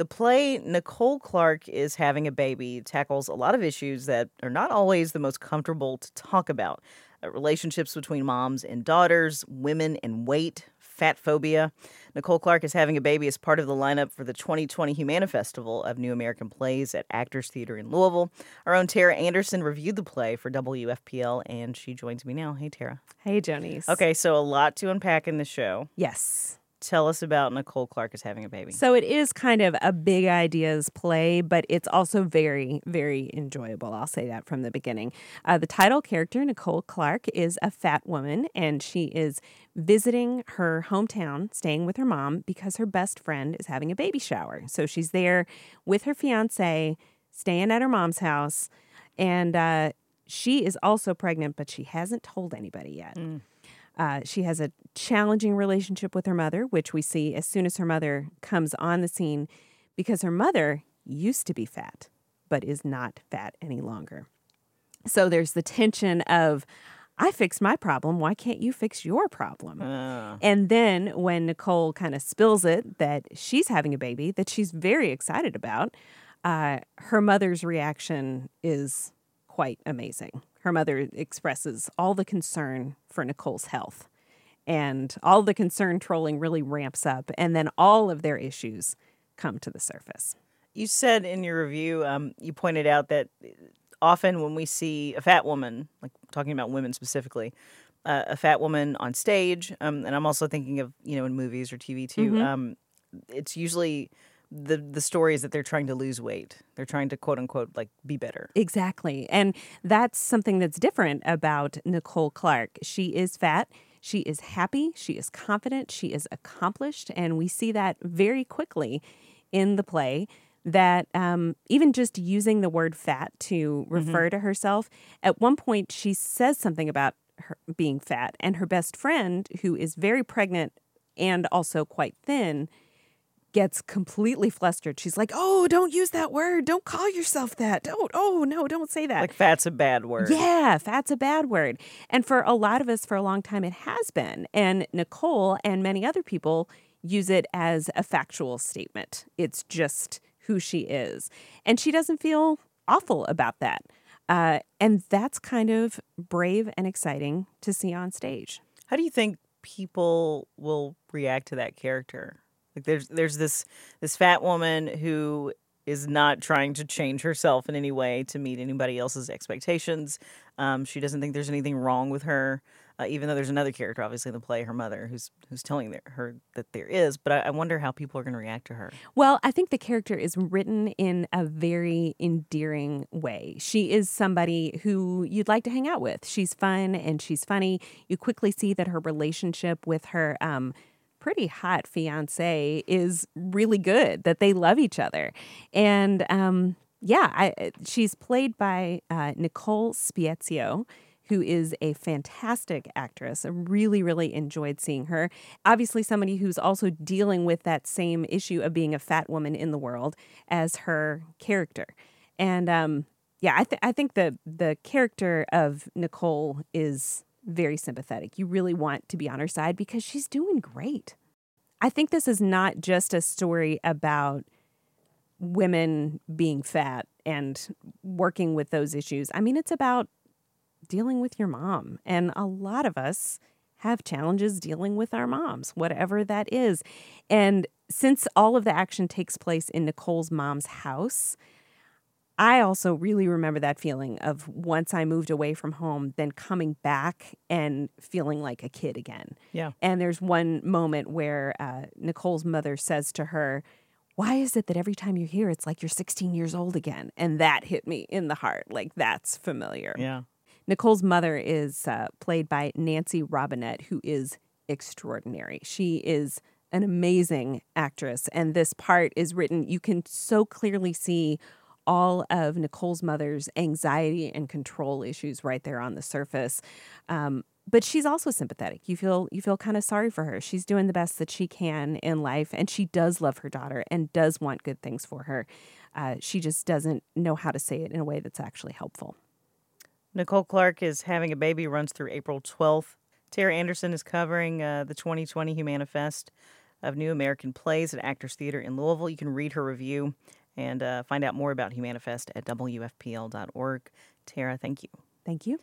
The play Nicole Clark is Having a Baby tackles a lot of issues that are not always the most comfortable to talk about. Uh, relationships between moms and daughters, women and weight, fat phobia. Nicole Clark is having a baby as part of the lineup for the 2020 Humana Festival of New American Plays at Actors Theatre in Louisville. Our own Tara Anderson reviewed the play for WFPL, and she joins me now. Hey, Tara. Hey, Jonese. Okay, so a lot to unpack in the show. Yes. Tell us about Nicole Clark is having a baby. So it is kind of a big ideas play, but it's also very, very enjoyable. I'll say that from the beginning. Uh, the title character, Nicole Clark, is a fat woman, and she is visiting her hometown, staying with her mom because her best friend is having a baby shower. So she's there with her fiance, staying at her mom's house, and uh, she is also pregnant, but she hasn't told anybody yet. Mm. Uh, she has a challenging relationship with her mother, which we see as soon as her mother comes on the scene, because her mother used to be fat, but is not fat any longer. So there's the tension of, I fixed my problem. Why can't you fix your problem? Uh. And then when Nicole kind of spills it that she's having a baby that she's very excited about, uh, her mother's reaction is quite amazing. Her mother expresses all the concern for Nicole's health. And all the concern trolling really ramps up, and then all of their issues come to the surface. You said in your review, um, you pointed out that often when we see a fat woman, like talking about women specifically, uh, a fat woman on stage, um, and I'm also thinking of you know in movies or TV too. Mm-hmm. Um, it's usually the the story is that they're trying to lose weight. They're trying to quote unquote like be better. Exactly. And that's something that's different about Nicole Clark. She is fat. She is happy, she is confident, she is accomplished, and we see that very quickly in the play. That um, even just using the word fat to mm-hmm. refer mm-hmm. to herself, at one point she says something about her being fat, and her best friend, who is very pregnant and also quite thin, gets completely flustered. She's like, "Oh, don't use that word. Don't call yourself that. Don't. Oh, no, don't say that." Like fat's a bad word. Yeah, fat's a bad word. And for a lot of us for a long time it has been. And Nicole and many other people use it as a factual statement. It's just who she is. And she doesn't feel awful about that. Uh, and that's kind of brave and exciting to see on stage. How do you think people will react to that character? Like there's there's this this fat woman who is not trying to change herself in any way to meet anybody else's expectations. Um, she doesn't think there's anything wrong with her, uh, even though there's another character, obviously in the play, her mother, who's who's telling her that there is. But I, I wonder how people are going to react to her. Well, I think the character is written in a very endearing way. She is somebody who you'd like to hang out with. She's fun and she's funny. You quickly see that her relationship with her. Um, pretty hot fiance is really good, that they love each other. And um, yeah, I, she's played by uh, Nicole Spiezio who is a fantastic actress. I really, really enjoyed seeing her. Obviously, somebody who's also dealing with that same issue of being a fat woman in the world as her character. And um, yeah, I, th- I think the the character of Nicole is very sympathetic. You really want to be on her side because she's doing great. I think this is not just a story about women being fat and working with those issues. I mean, it's about dealing with your mom. And a lot of us have challenges dealing with our moms, whatever that is. And since all of the action takes place in Nicole's mom's house, I also really remember that feeling of once I moved away from home, then coming back and feeling like a kid again. Yeah. And there's one moment where uh, Nicole's mother says to her, why is it that every time you're here, it's like you're 16 years old again? And that hit me in the heart. Like, that's familiar. Yeah. Nicole's mother is uh, played by Nancy Robinette, who is extraordinary. She is an amazing actress. And this part is written, you can so clearly see all of Nicole's mother's anxiety and control issues right there on the surface. Um, but she's also sympathetic. You feel you feel kind of sorry for her. She's doing the best that she can in life, and she does love her daughter and does want good things for her. Uh, she just doesn't know how to say it in a way that's actually helpful. Nicole Clark is having a baby. Runs through April twelfth. Tara Anderson is covering uh, the 2020 Humana Fest of New American Plays at Actors Theatre in Louisville. You can read her review and uh, find out more about Humana Fest at WFPL.org. Tara, thank you. Thank you.